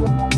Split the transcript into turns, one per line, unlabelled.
you